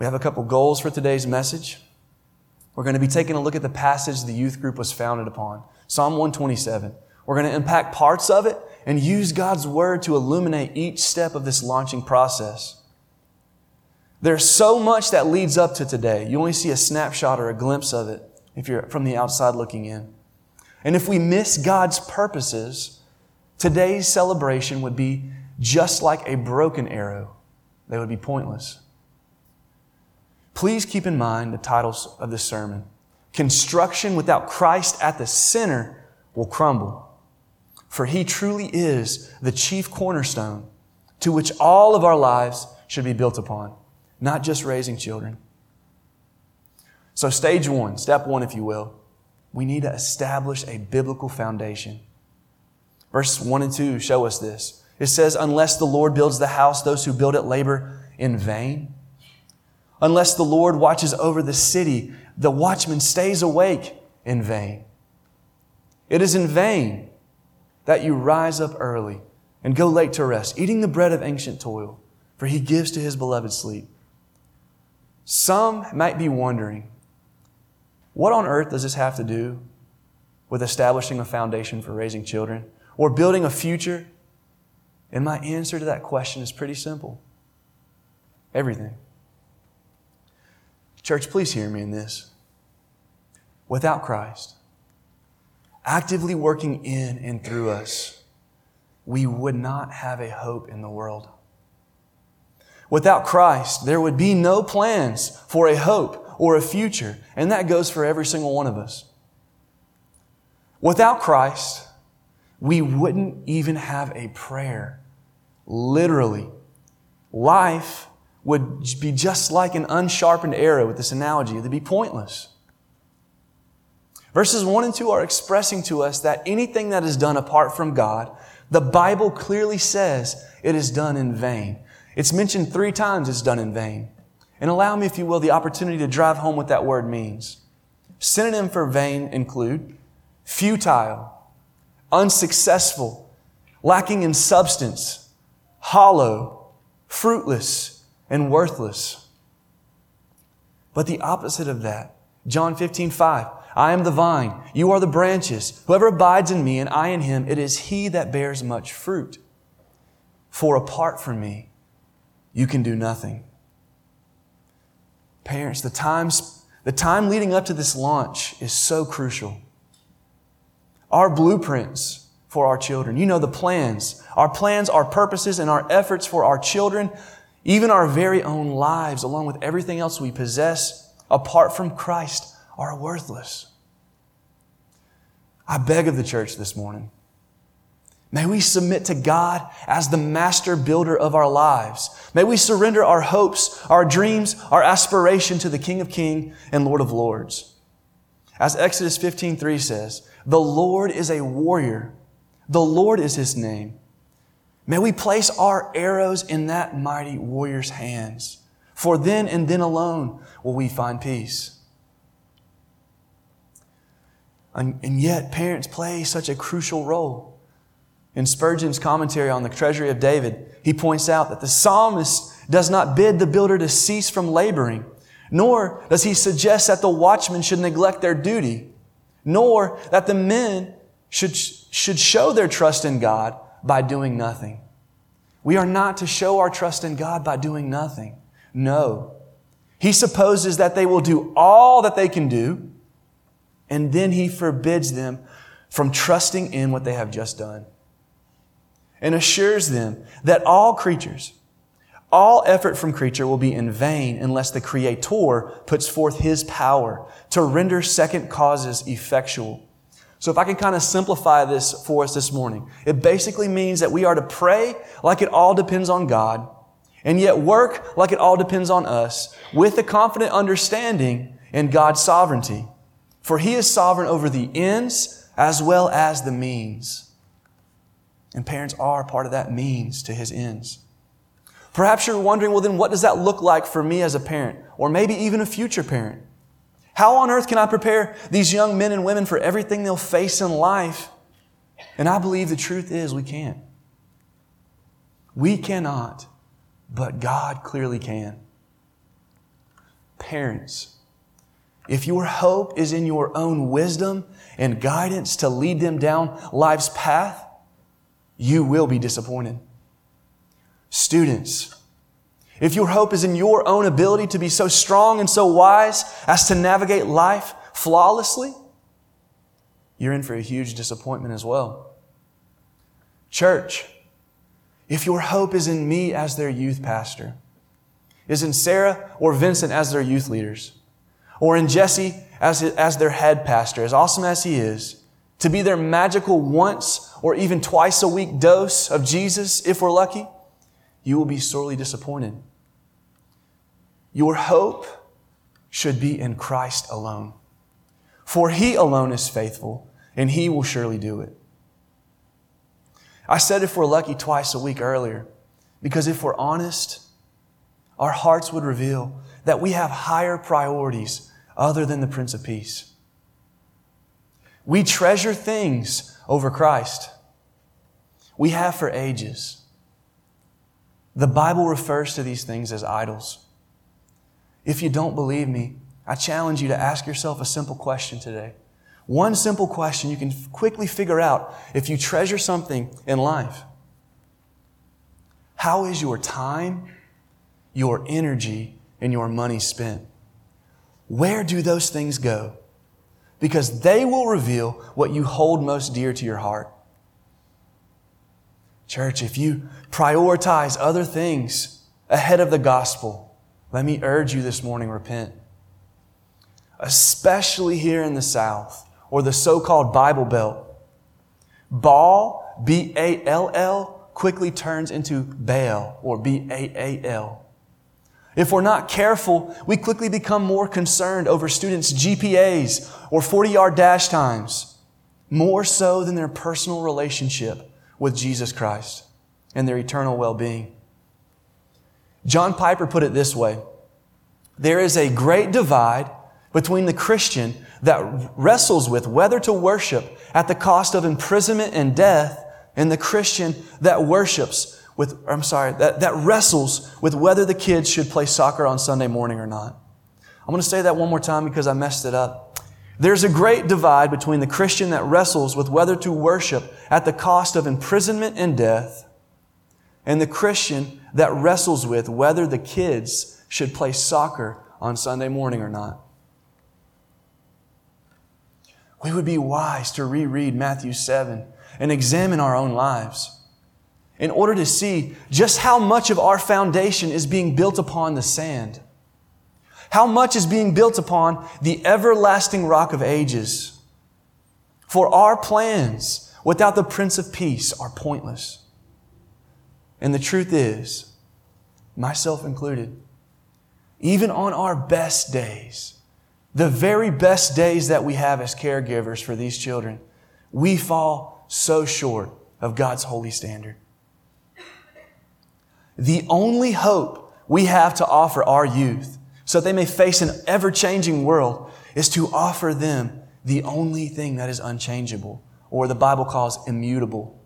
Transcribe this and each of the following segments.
We have a couple goals for today's message. We're going to be taking a look at the passage the youth group was founded upon Psalm 127. We're going to unpack parts of it and use God's word to illuminate each step of this launching process. There's so much that leads up to today. You only see a snapshot or a glimpse of it if you're from the outside looking in. And if we miss God's purposes, today's celebration would be just like a broken arrow. They would be pointless. Please keep in mind the titles of this sermon. Construction without Christ at the center will crumble. For he truly is the chief cornerstone to which all of our lives should be built upon, not just raising children. So, stage one, step one, if you will, we need to establish a biblical foundation. Verse 1 and 2 show us this. It says, Unless the Lord builds the house, those who build it labor in vain. Unless the Lord watches over the city, the watchman stays awake in vain. It is in vain that you rise up early and go late to rest, eating the bread of ancient toil, for he gives to his beloved sleep. Some might be wondering, what on earth does this have to do with establishing a foundation for raising children or building a future? And my answer to that question is pretty simple everything. Church, please hear me in this. Without Christ, actively working in and through us, we would not have a hope in the world. Without Christ, there would be no plans for a hope or a future. And that goes for every single one of us. Without Christ, we wouldn't even have a prayer. Literally. Life would be just like an unsharpened arrow with this analogy. It'd be pointless. Verses 1 and 2 are expressing to us that anything that is done apart from God, the Bible clearly says it is done in vain. It's mentioned three times it's done in vain. And allow me, if you will, the opportunity to drive home what that word means. Synonym for vain include futile, unsuccessful, lacking in substance, hollow, fruitless, and worthless. But the opposite of that, John 15, 5. I am the vine, you are the branches. Whoever abides in me and I in him, it is he that bears much fruit. For apart from me, you can do nothing. Parents, the times, the time leading up to this launch is so crucial. Our blueprints for our children. You know the plans. Our plans, our purposes, and our efforts for our children, even our very own lives, along with everything else we possess, apart from Christ, are worthless. I beg of the church this morning May we submit to God as the master builder of our lives. May we surrender our hopes, our dreams, our aspiration to the King of Kings and Lord of Lords. As Exodus 15:3 says, "The Lord is a warrior. The Lord is his name." May we place our arrows in that mighty warrior's hands, for then and then alone will we find peace. And, and yet, parents play such a crucial role. In Spurgeon's commentary on the treasury of David, he points out that the psalmist does not bid the builder to cease from laboring, nor does he suggest that the watchmen should neglect their duty, nor that the men should, should show their trust in God by doing nothing. We are not to show our trust in God by doing nothing. No. He supposes that they will do all that they can do, and then he forbids them from trusting in what they have just done and assures them that all creatures, all effort from creature will be in vain unless the Creator puts forth His power to render second causes effectual. So if I can kind of simplify this for us this morning, it basically means that we are to pray like it all depends on God and yet work like it all depends on us with a confident understanding in God's sovereignty. For He is sovereign over the ends as well as the means. And parents are part of that means to his ends. Perhaps you're wondering, well, then what does that look like for me as a parent, or maybe even a future parent? How on earth can I prepare these young men and women for everything they'll face in life? And I believe the truth is we can't. We cannot, but God clearly can. parents, if your hope is in your own wisdom and guidance to lead them down life's path, you will be disappointed. Students, if your hope is in your own ability to be so strong and so wise as to navigate life flawlessly, you're in for a huge disappointment as well. Church, if your hope is in me as their youth pastor, is in Sarah or Vincent as their youth leaders, or in Jesse as, as their head pastor, as awesome as he is, to be their magical once or even twice a week dose of Jesus, if we're lucky, you will be sorely disappointed. Your hope should be in Christ alone. For he alone is faithful, and he will surely do it. I said if we're lucky twice a week earlier, because if we're honest, our hearts would reveal that we have higher priorities other than the Prince of Peace. We treasure things over Christ. We have for ages. The Bible refers to these things as idols. If you don't believe me, I challenge you to ask yourself a simple question today. One simple question you can quickly figure out if you treasure something in life. How is your time, your energy, and your money spent? Where do those things go? Because they will reveal what you hold most dear to your heart. Church, if you prioritize other things ahead of the gospel, let me urge you this morning, repent. Especially here in the South or the so-called Bible Belt. Ball, B-A-L-L, quickly turns into Baal or B-A-A-L. If we're not careful, we quickly become more concerned over students' GPAs or 40 yard dash times, more so than their personal relationship with Jesus Christ and their eternal well being. John Piper put it this way There is a great divide between the Christian that wrestles with whether to worship at the cost of imprisonment and death and the Christian that worships with, I'm sorry, that, that wrestles with whether the kids should play soccer on Sunday morning or not. I'm going to say that one more time because I messed it up. There's a great divide between the Christian that wrestles with whether to worship at the cost of imprisonment and death and the Christian that wrestles with whether the kids should play soccer on Sunday morning or not. We would be wise to reread Matthew 7 and examine our own lives in order to see just how much of our foundation is being built upon the sand. How much is being built upon the everlasting rock of ages. For our plans without the Prince of Peace are pointless. And the truth is, myself included, even on our best days, the very best days that we have as caregivers for these children, we fall so short of God's holy standard. The only hope we have to offer our youth so that they may face an ever changing world is to offer them the only thing that is unchangeable, or the Bible calls immutable.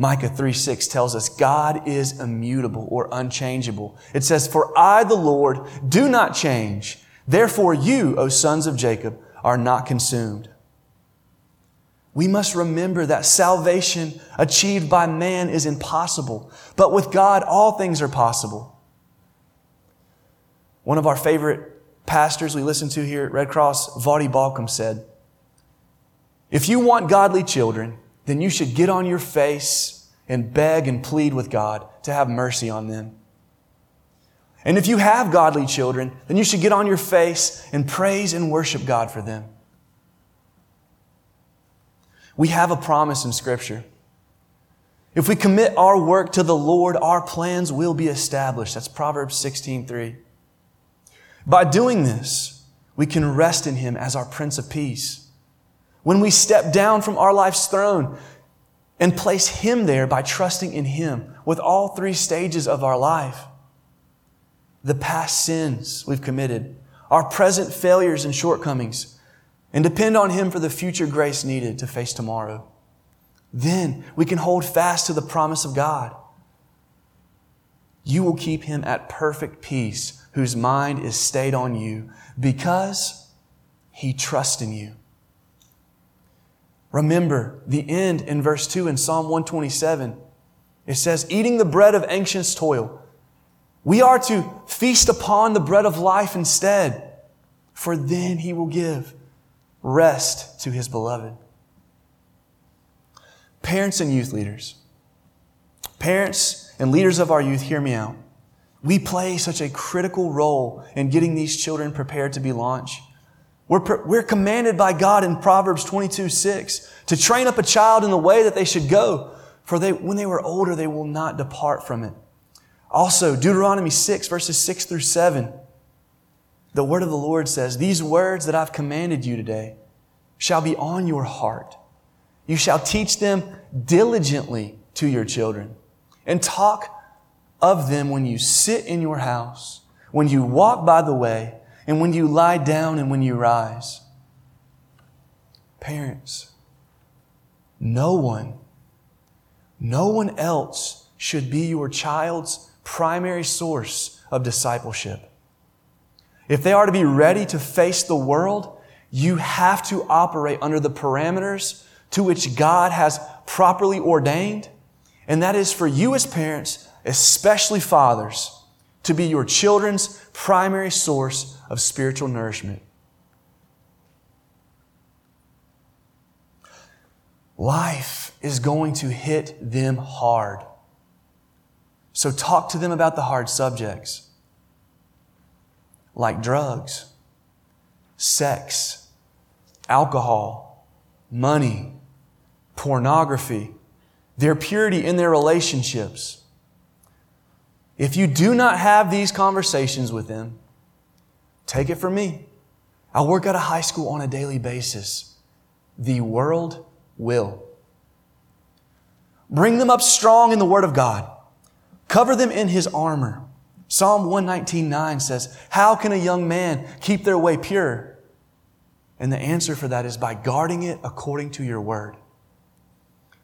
Micah 3 6 tells us God is immutable or unchangeable. It says, For I, the Lord, do not change. Therefore, you, O sons of Jacob, are not consumed. We must remember that salvation achieved by man is impossible, but with God, all things are possible. One of our favorite pastors we listen to here at Red Cross, Voddie Baucham, said, If you want godly children, then you should get on your face and beg and plead with God to have mercy on them. And if you have godly children, then you should get on your face and praise and worship God for them. We have a promise in Scripture. If we commit our work to the Lord, our plans will be established. That's Proverbs 16:3. By doing this, we can rest in Him as our Prince of Peace. When we step down from our life's throne and place Him there by trusting in Him with all three stages of our life the past sins we've committed, our present failures and shortcomings, and depend on Him for the future grace needed to face tomorrow. Then we can hold fast to the promise of God. You will keep him at perfect peace whose mind is stayed on you because he trusts in you. Remember the end in verse 2 in Psalm 127. It says, eating the bread of anxious toil. We are to feast upon the bread of life instead, for then he will give rest to his beloved. Parents and youth leaders, parents and leaders of our youth, hear me out. We play such a critical role in getting these children prepared to be launched. We're, we're commanded by God in Proverbs 22, 6 to train up a child in the way that they should go, for they, when they were older, they will not depart from it. Also, Deuteronomy 6, verses 6 through 7, the word of the Lord says, These words that I've commanded you today shall be on your heart. You shall teach them diligently to your children and talk of them when you sit in your house, when you walk by the way, and when you lie down and when you rise. Parents, no one, no one else should be your child's primary source of discipleship. If they are to be ready to face the world, you have to operate under the parameters to which God has properly ordained. And that is for you as parents, especially fathers, to be your children's primary source of spiritual nourishment. Life is going to hit them hard. So talk to them about the hard subjects like drugs, sex, alcohol, money, pornography, their purity in their relationships. If you do not have these conversations with them, take it from me. I work at a high school on a daily basis. The world will. Bring them up strong in the Word of God. Cover them in His armor. Psalm 119.9 says, How can a young man keep their way pure? And the answer for that is by guarding it according to your Word.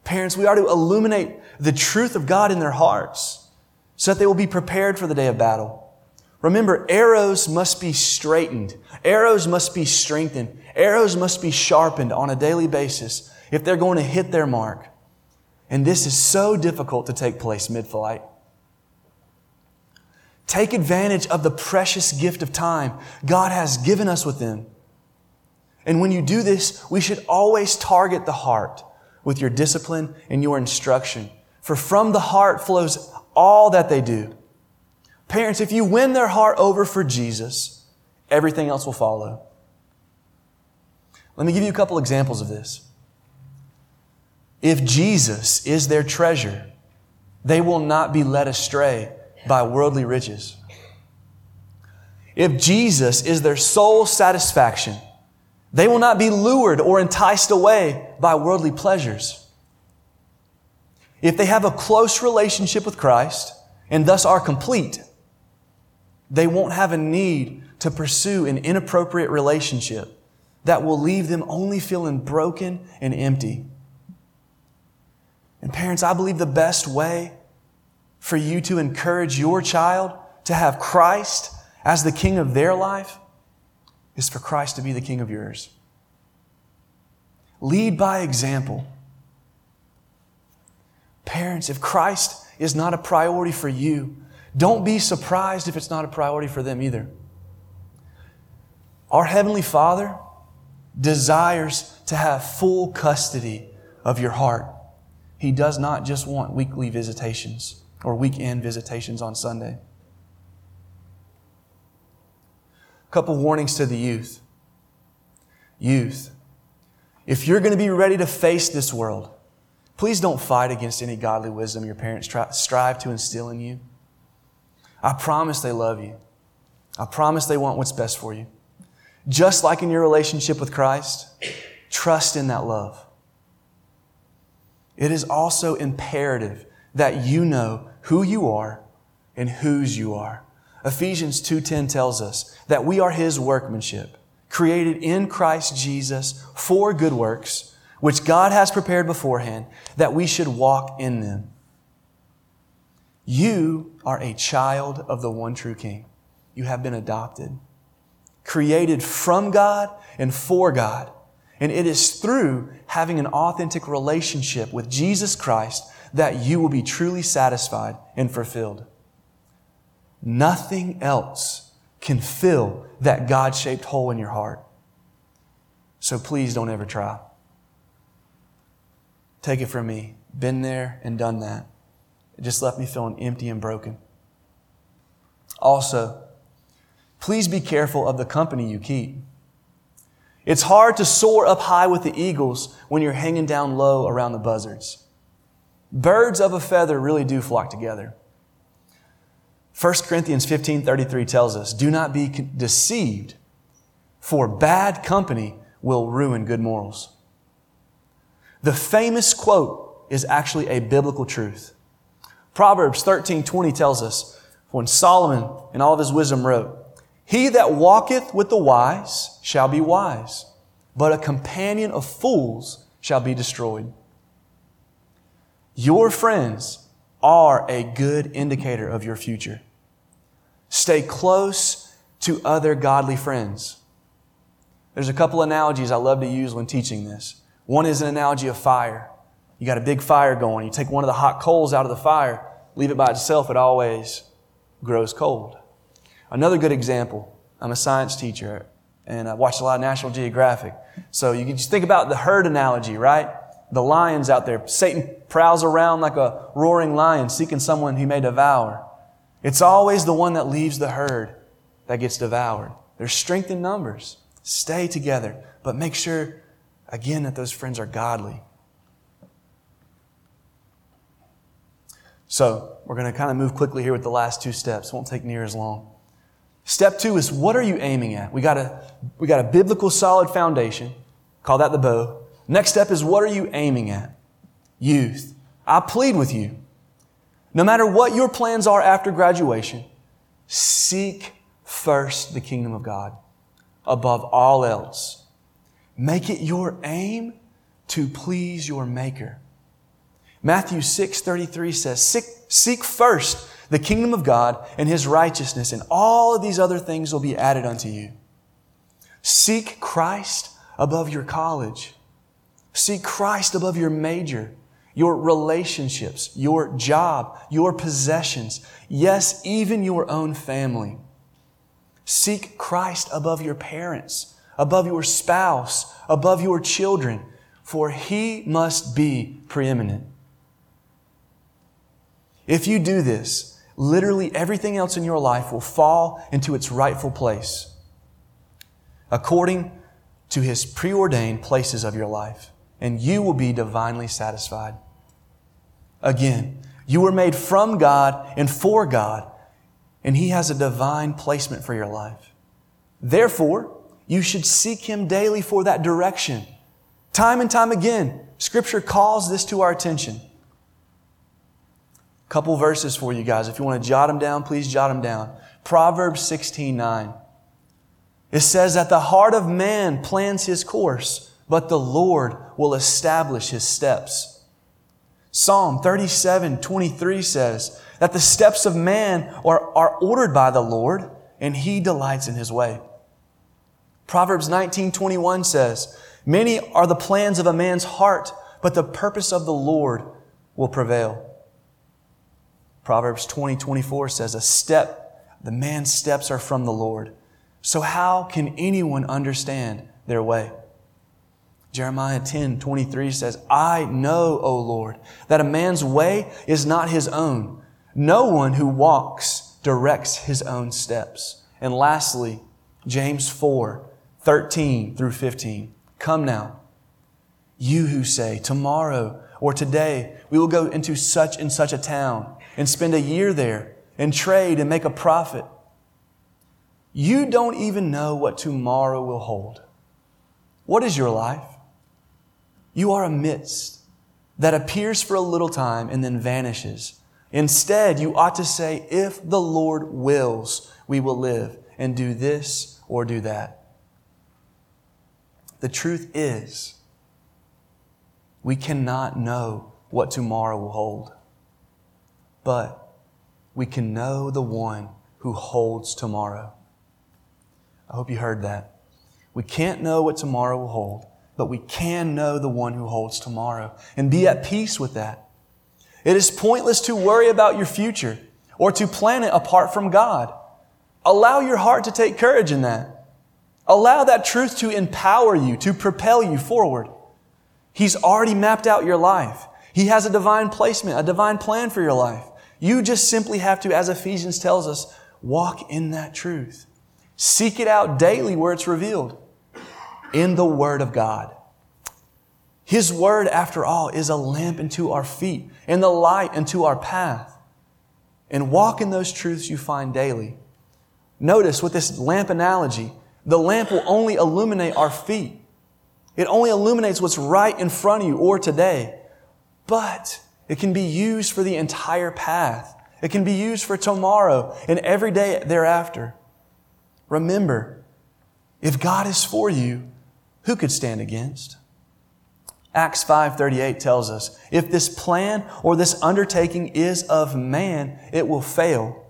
Parents, we are to illuminate the truth of God in their hearts so that they will be prepared for the day of battle. Remember, arrows must be straightened. Arrows must be strengthened. Arrows must be sharpened on a daily basis if they're going to hit their mark. And this is so difficult to take place mid flight. Take advantage of the precious gift of time God has given us with them. And when you do this, we should always target the heart with your discipline and your instruction. For from the heart flows all that they do. Parents, if you win their heart over for Jesus, everything else will follow. Let me give you a couple examples of this. If Jesus is their treasure, they will not be led astray by worldly riches. If Jesus is their sole satisfaction, they will not be lured or enticed away by worldly pleasures. If they have a close relationship with Christ and thus are complete, they won't have a need to pursue an inappropriate relationship that will leave them only feeling broken and empty. And parents, I believe the best way for you to encourage your child to have Christ as the king of their life is for Christ to be the king of yours. Lead by example. Parents, if Christ is not a priority for you, don't be surprised if it's not a priority for them either. Our Heavenly Father desires to have full custody of your heart. He does not just want weekly visitations or weekend visitations on Sunday. A couple warnings to the youth. Youth, if you're going to be ready to face this world, please don't fight against any godly wisdom your parents try, strive to instill in you. I promise they love you. I promise they want what's best for you. Just like in your relationship with Christ, trust in that love. It is also imperative that you know who you are and whose you are. Ephesians 2:10 tells us that we are his workmanship, created in Christ Jesus for good works, which God has prepared beforehand that we should walk in them. You are a child of the one true king. you have been adopted, created from God and for God. And it is through having an authentic relationship with Jesus Christ that you will be truly satisfied and fulfilled. Nothing else can fill that God shaped hole in your heart. So please don't ever try. Take it from me. Been there and done that. It just left me feeling empty and broken. Also, please be careful of the company you keep. It's hard to soar up high with the eagles when you're hanging down low around the buzzards. Birds of a feather really do flock together. 1 Corinthians 15:33 tells us, "Do not be deceived, for bad company will ruin good morals." The famous quote is actually a biblical truth. Proverbs 13:20 tells us, when Solomon in all of his wisdom wrote, "He that walketh with the wise shall be wise, but a companion of fools shall be destroyed." Your friends are a good indicator of your future. Stay close to other godly friends. There's a couple analogies I love to use when teaching this. One is an analogy of fire. You got a big fire going. You take one of the hot coals out of the fire, leave it by itself, it always grows cold. Another good example I'm a science teacher and I watch a lot of National Geographic. So you can just think about the herd analogy, right? the lions out there. Satan prowls around like a roaring lion seeking someone he may devour. It's always the one that leaves the herd that gets devoured. There's strength in numbers. Stay together, but make sure, again, that those friends are godly. So, we're going to kind of move quickly here with the last two steps. It won't take near as long. Step two is what are you aiming at? We got a, we got a biblical solid foundation. Call that the bow. Next step is what are you aiming at? Youth. I plead with you. No matter what your plans are after graduation, seek first the kingdom of God above all else. Make it your aim to please your maker. Matthew 6:33 says, seek, seek first the kingdom of God and his righteousness, and all of these other things will be added unto you. Seek Christ above your college. Seek Christ above your major, your relationships, your job, your possessions. Yes, even your own family. Seek Christ above your parents, above your spouse, above your children, for He must be preeminent. If you do this, literally everything else in your life will fall into its rightful place according to His preordained places of your life and you will be divinely satisfied. Again, you were made from God and for God, and He has a divine placement for your life. Therefore, you should seek Him daily for that direction. Time and time again, Scripture calls this to our attention. Couple verses for you guys. If you want to jot them down, please jot them down. Proverbs 16 9. It says that the heart of man plans his course but the Lord will establish his steps. Psalm 37, 23 says that the steps of man are, are ordered by the Lord and he delights in his way. Proverbs 19, 21 says, Many are the plans of a man's heart, but the purpose of the Lord will prevail. Proverbs 20, 24 says, A step, the man's steps are from the Lord. So how can anyone understand their way? Jeremiah 10, 23 says, I know, O Lord, that a man's way is not his own. No one who walks directs his own steps. And lastly, James 4, 13 through 15. Come now, you who say, tomorrow or today we will go into such and such a town and spend a year there and trade and make a profit. You don't even know what tomorrow will hold. What is your life? You are a mist that appears for a little time and then vanishes. Instead, you ought to say, if the Lord wills, we will live and do this or do that. The truth is, we cannot know what tomorrow will hold, but we can know the one who holds tomorrow. I hope you heard that. We can't know what tomorrow will hold, but we can know the one who holds tomorrow and be at peace with that. It is pointless to worry about your future or to plan it apart from God. Allow your heart to take courage in that. Allow that truth to empower you, to propel you forward. He's already mapped out your life. He has a divine placement, a divine plan for your life. You just simply have to, as Ephesians tells us, walk in that truth. Seek it out daily where it's revealed in the Word of God. His Word, after all, is a lamp unto our feet and the light unto our path. And walk in those truths you find daily. Notice with this lamp analogy, the lamp will only illuminate our feet. It only illuminates what's right in front of you or today. But it can be used for the entire path. It can be used for tomorrow and every day thereafter. Remember, if God is for you, who could stand against? Acts 5:38 tells us, if this plan or this undertaking is of man, it will fail.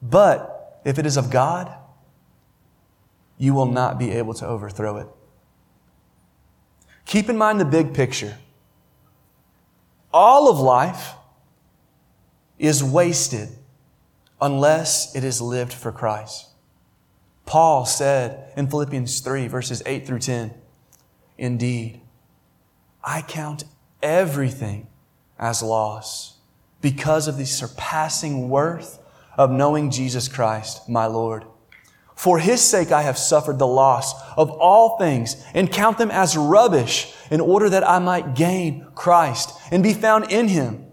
But if it is of God, you will not be able to overthrow it. Keep in mind the big picture. All of life is wasted unless it is lived for Christ. Paul said in Philippians 3, verses 8 through 10, Indeed, I count everything as loss because of the surpassing worth of knowing Jesus Christ, my Lord. For his sake I have suffered the loss of all things and count them as rubbish in order that I might gain Christ and be found in him,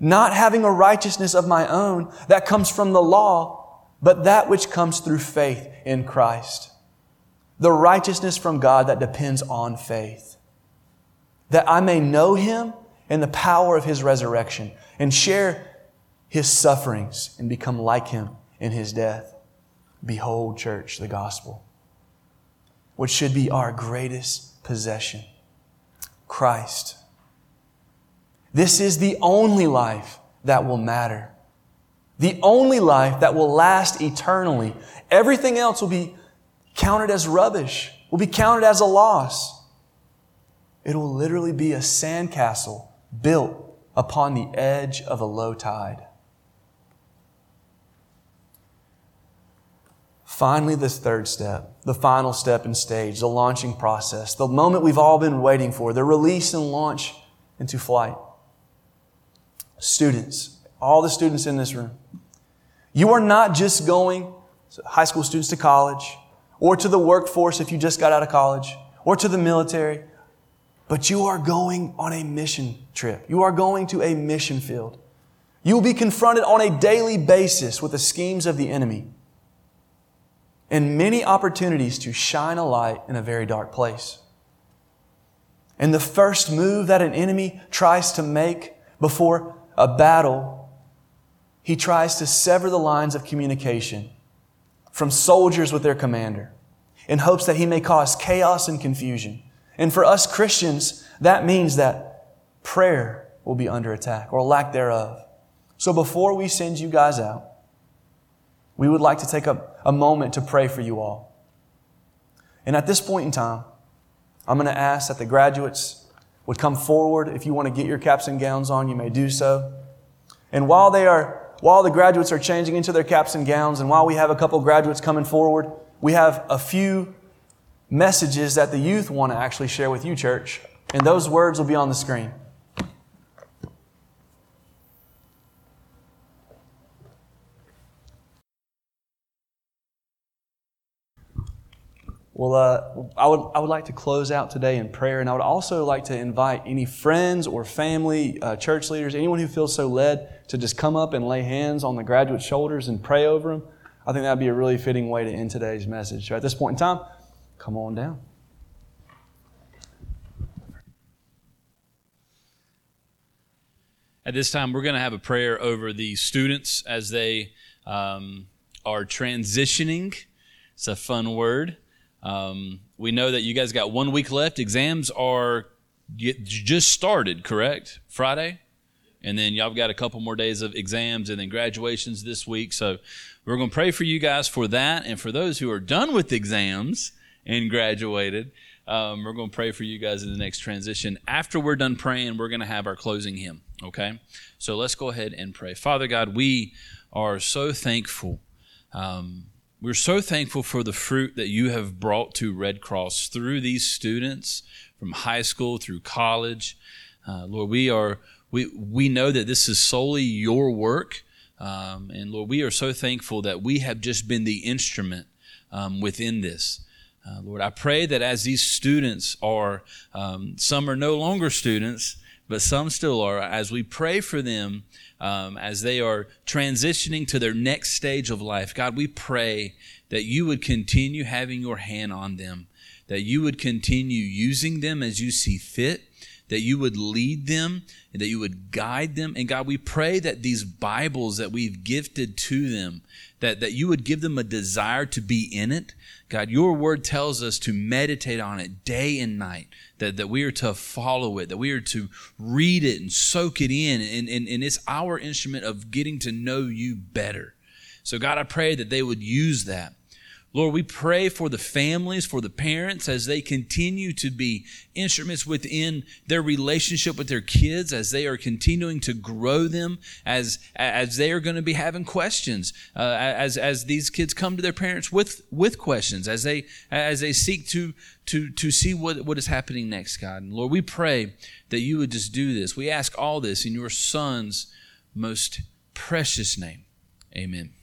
not having a righteousness of my own that comes from the law, but that which comes through faith in Christ. The righteousness from God that depends on faith. That I may know him and the power of his resurrection and share his sufferings and become like him in his death Behold, church, the gospel, which should be our greatest possession Christ. This is the only life that will matter. The only life that will last eternally. Everything else will be counted as rubbish, will be counted as a loss. It will literally be a sandcastle built upon the edge of a low tide. Finally, this third step, the final step and stage, the launching process, the moment we've all been waiting for, the release and launch into flight. Students, all the students in this room, you are not just going, high school students to college, or to the workforce if you just got out of college, or to the military, but you are going on a mission trip. You are going to a mission field. You will be confronted on a daily basis with the schemes of the enemy and many opportunities to shine a light in a very dark place. And the first move that an enemy tries to make before a battle, he tries to sever the lines of communication from soldiers with their commander in hopes that he may cause chaos and confusion. And for us Christians, that means that prayer will be under attack or lack thereof. So before we send you guys out, we would like to take a, a moment to pray for you all. And at this point in time, I'm going to ask that the graduates would come forward. If you want to get your caps and gowns on, you may do so. And while they are, while the graduates are changing into their caps and gowns, and while we have a couple graduates coming forward, we have a few messages that the youth want to actually share with you, church. And those words will be on the screen. Well, uh, I, would, I would like to close out today in prayer, and I would also like to invite any friends or family, uh, church leaders, anyone who feels so led to just come up and lay hands on the graduate's shoulders and pray over them. I think that would be a really fitting way to end today's message. So at this point in time, come on down. At this time, we're going to have a prayer over the students as they um, are transitioning. It's a fun word. Um, we know that you guys got one week left. Exams are just started, correct? Friday? And then y'all got a couple more days of exams and then graduations this week. So we're going to pray for you guys for that. And for those who are done with exams and graduated, um, we're going to pray for you guys in the next transition. After we're done praying, we're going to have our closing hymn. Okay? So let's go ahead and pray. Father God, we are so thankful. Um, we're so thankful for the fruit that you have brought to Red Cross through these students from high school through college. Uh, Lord, we are we we know that this is solely your work, um, and Lord, we are so thankful that we have just been the instrument um, within this. Uh, Lord, I pray that as these students are, um, some are no longer students, but some still are. As we pray for them, um, as they are transitioning to their next stage of life, God, we pray that you would continue having your hand on them, that you would continue using them as you see fit that you would lead them and that you would guide them. And God, we pray that these Bibles that we've gifted to them, that, that you would give them a desire to be in it. God, your word tells us to meditate on it day and night, that, that we are to follow it, that we are to read it and soak it in. And, and, and it's our instrument of getting to know you better. So, God, I pray that they would use that Lord, we pray for the families, for the parents as they continue to be instruments within their relationship with their kids, as they are continuing to grow them, as, as they are going to be having questions, uh, as, as these kids come to their parents with, with questions, as they, as they seek to, to, to see what, what is happening next, God. And Lord, we pray that you would just do this. We ask all this in your Son's most precious name. Amen.